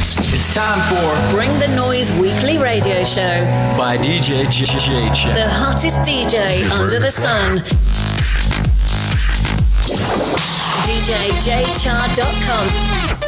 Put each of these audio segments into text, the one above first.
It's time for Bring the Noise Weekly Radio Show by DJ JJ. The hottest DJ under the sun. DJJchar.com.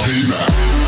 Prima.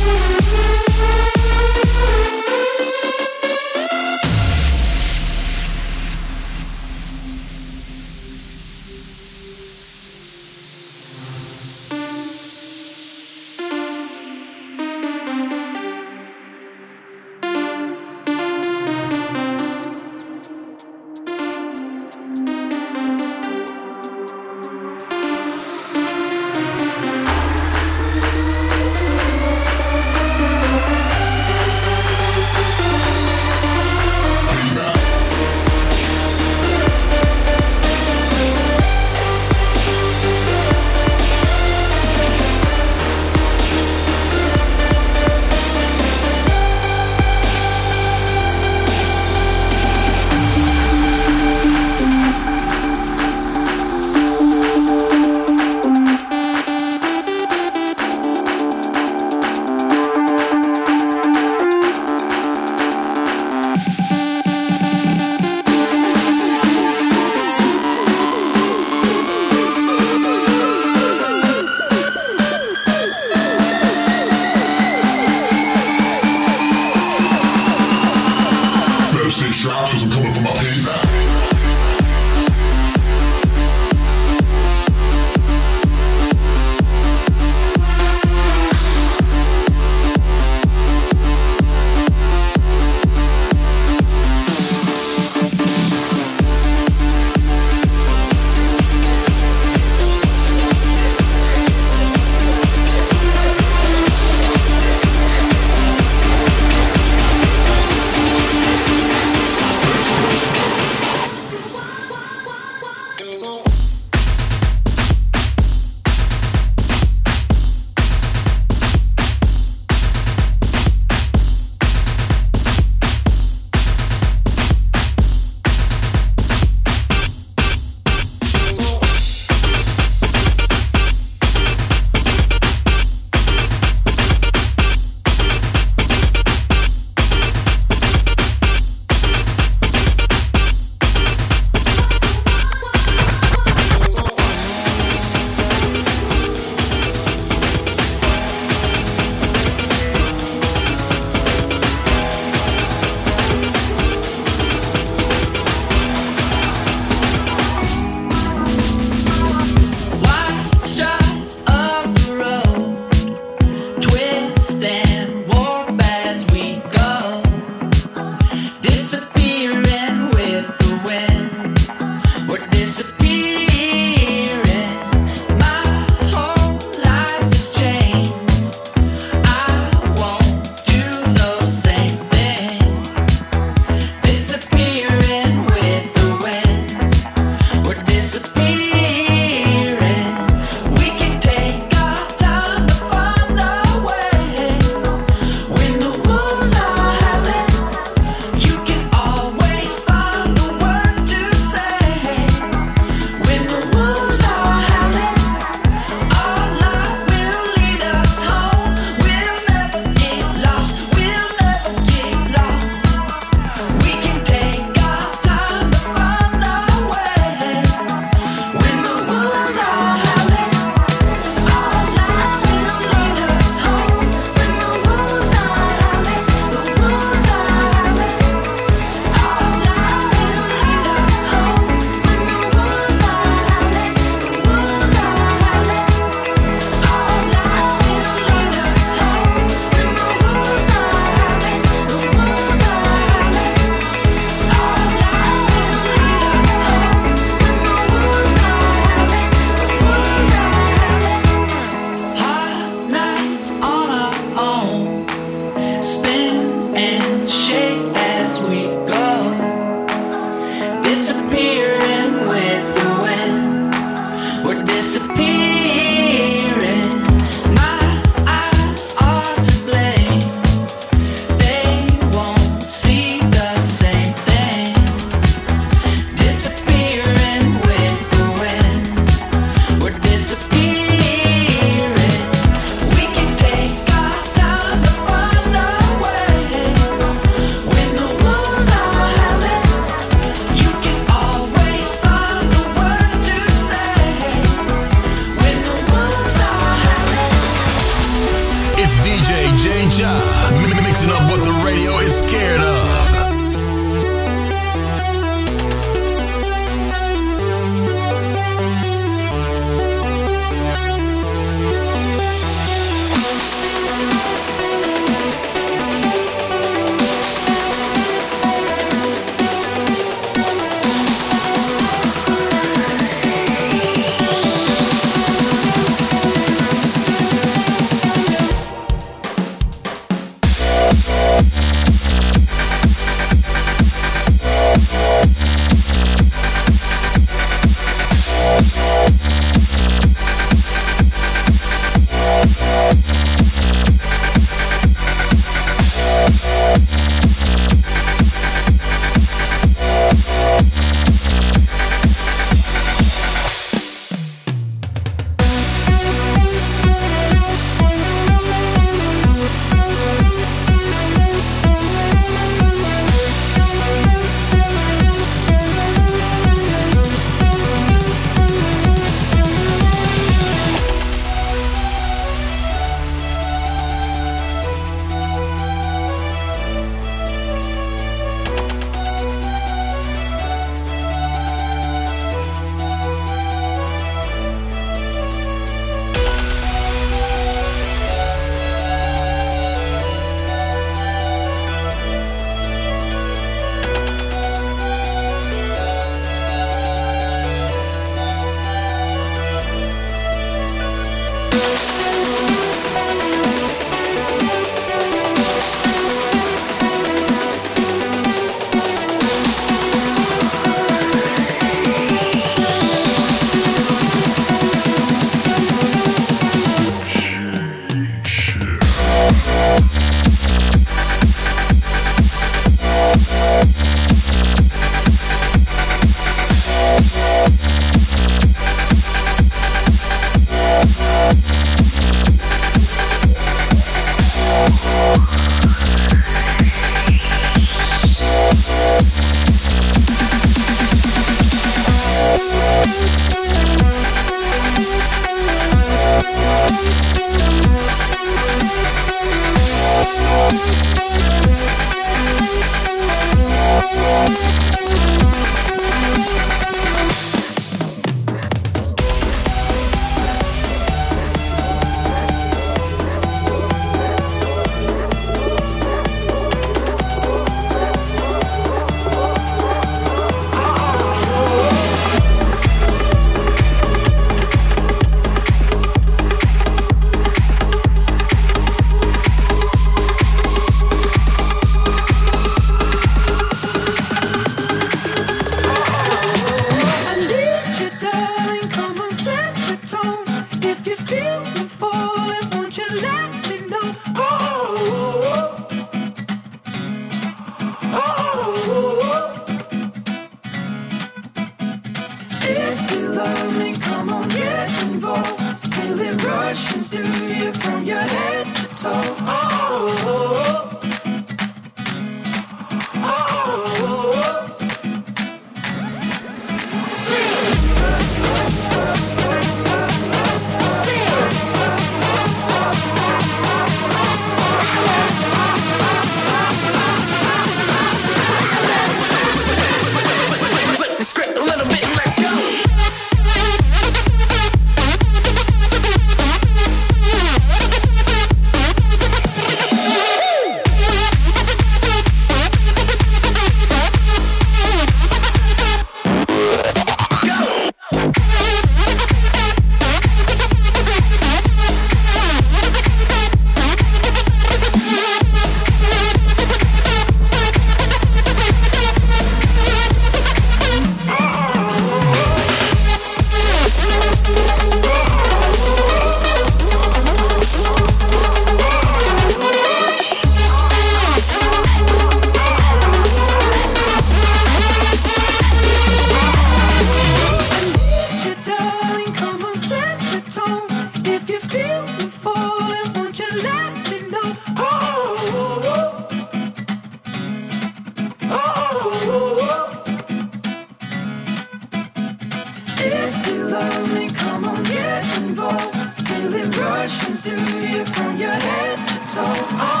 rushing through you from your head to toe.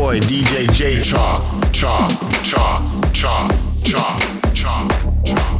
boy DJ J Cha Cha Cha Cha Cha Cha Cha.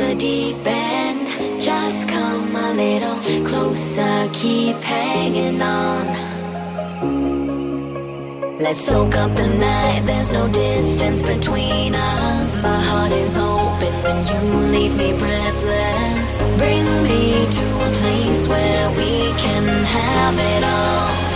The deep end. Just come a little closer, keep hanging on. Let's soak up the night, there's no distance between us. My heart is open when you leave me breathless. Bring me to a place where we can have it all.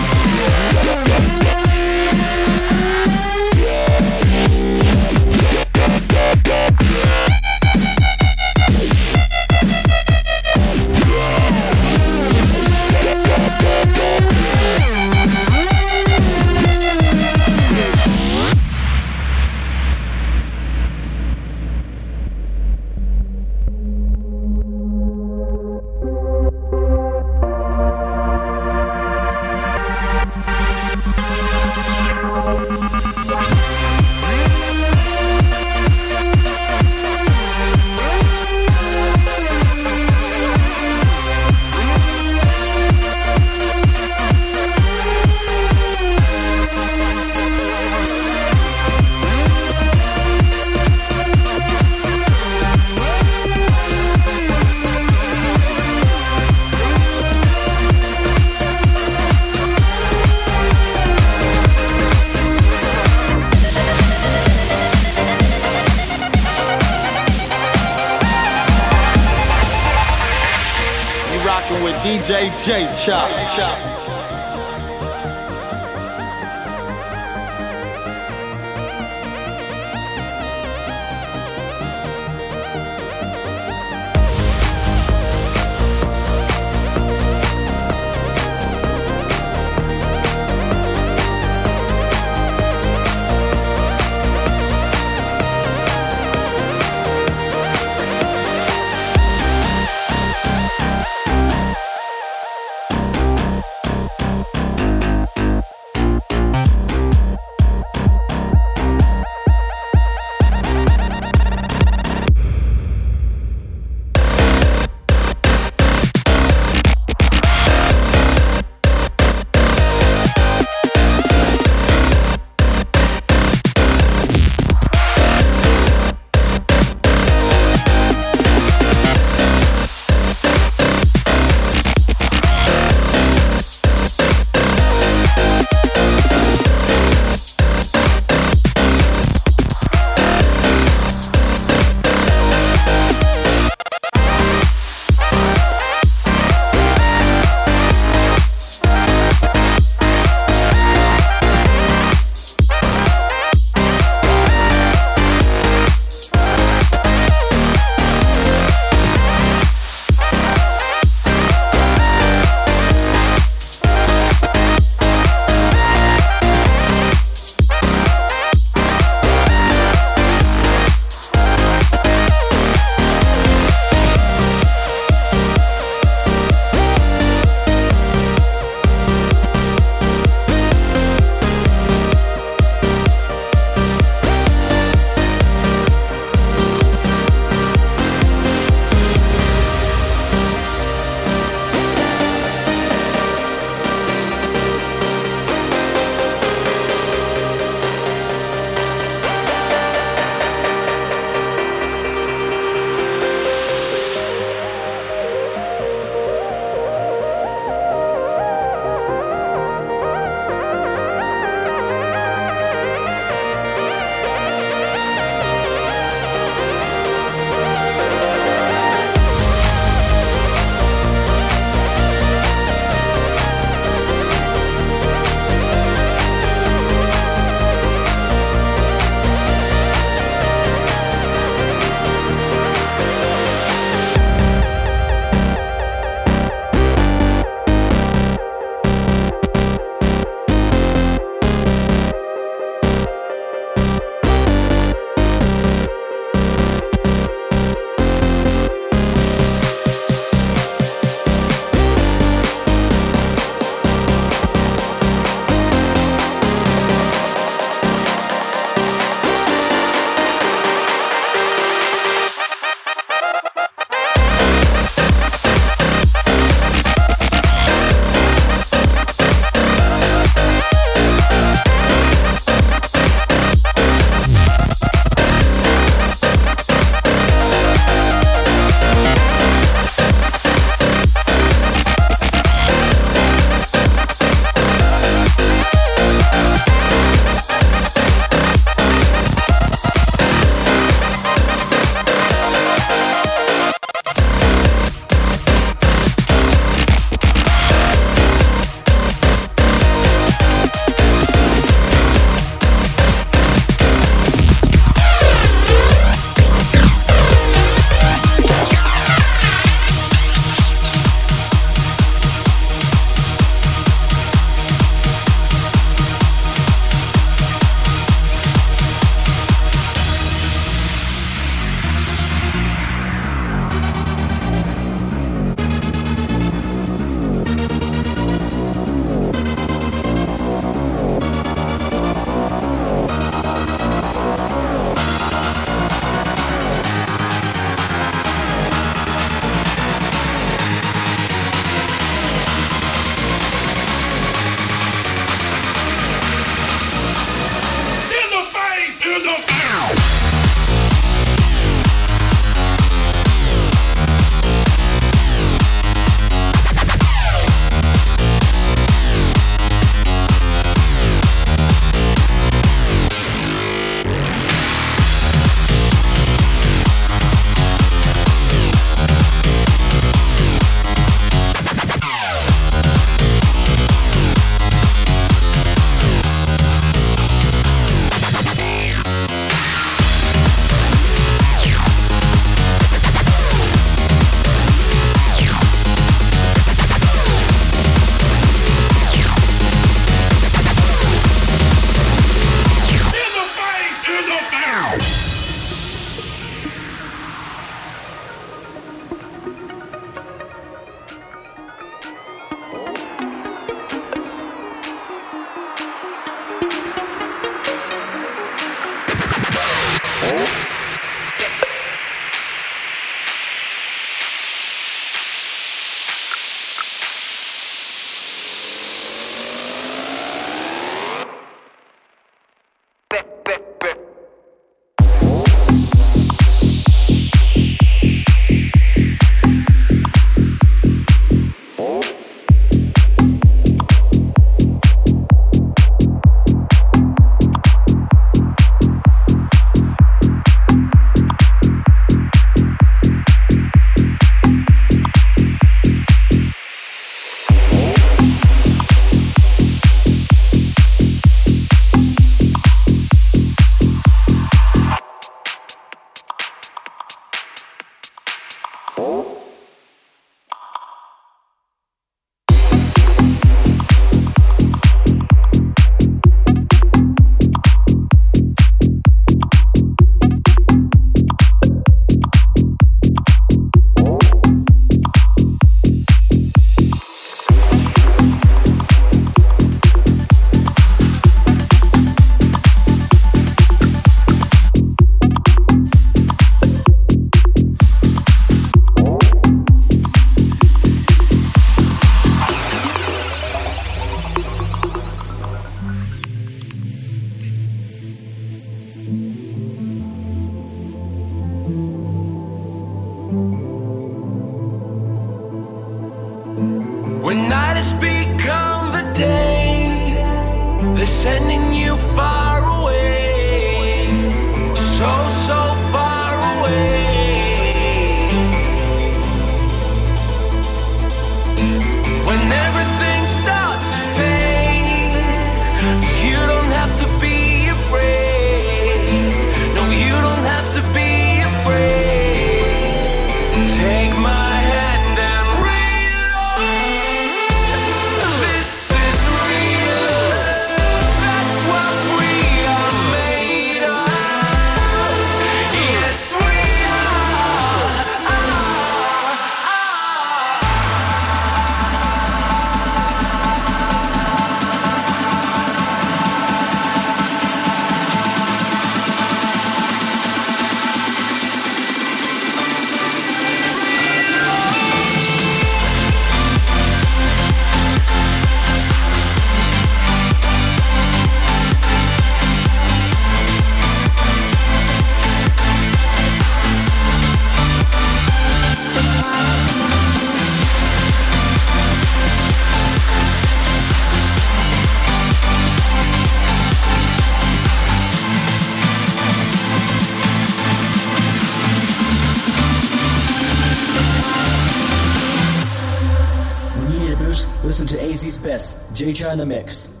JJ in the mix.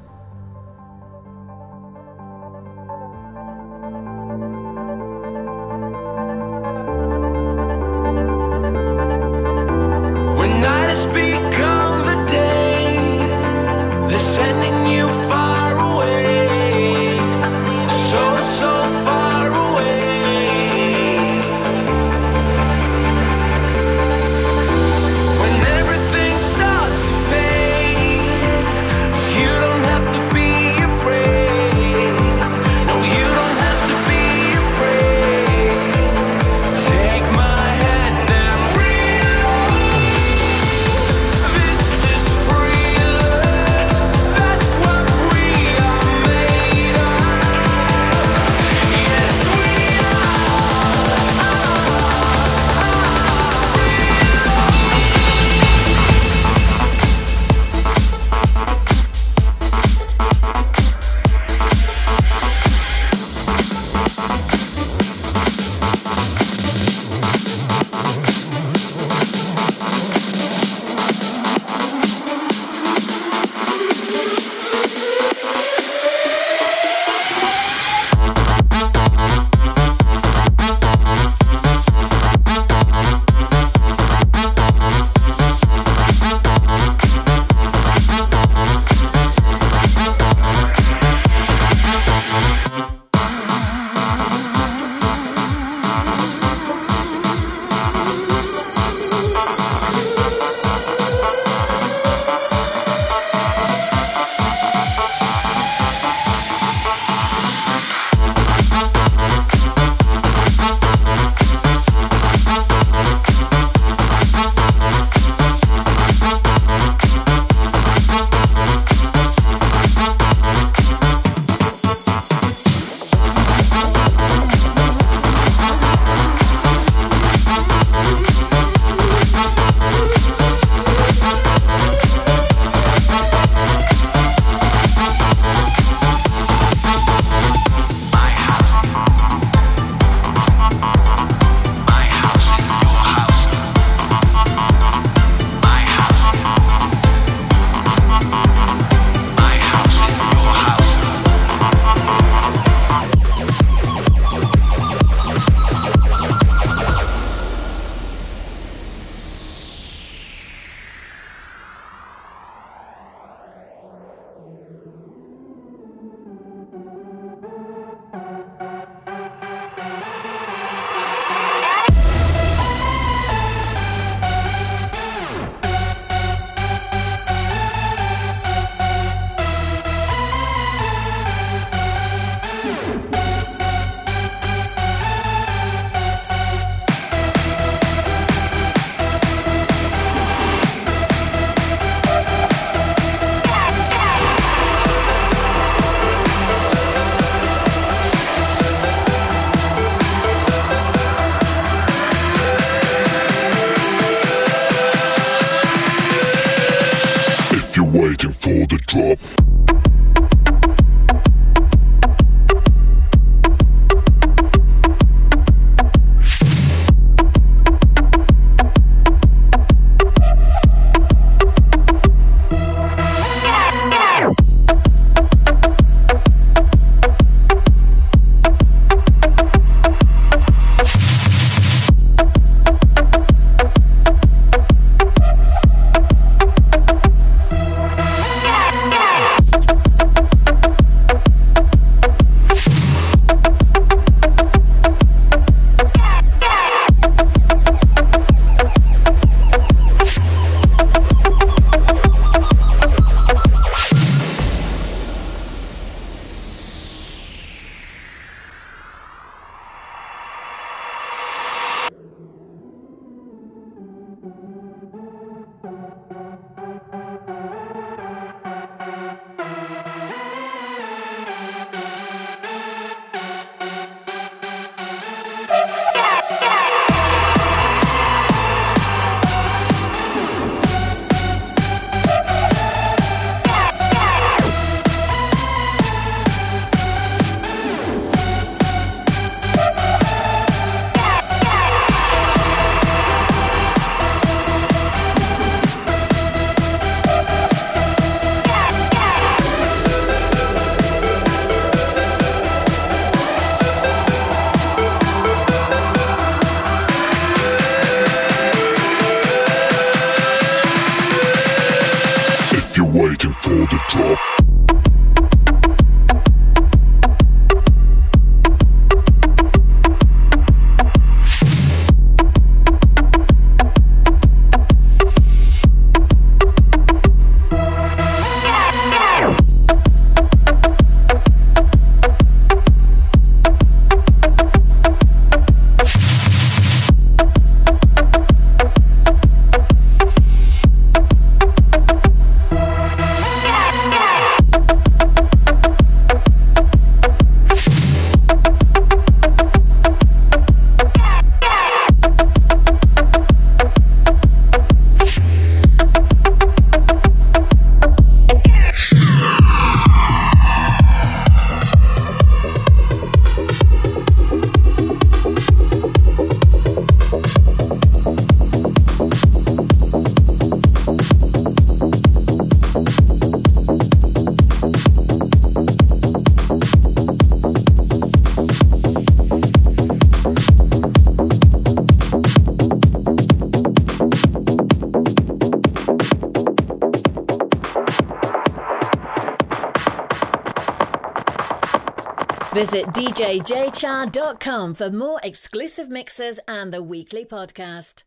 Visit djjchar.com for more exclusive mixes and the weekly podcast.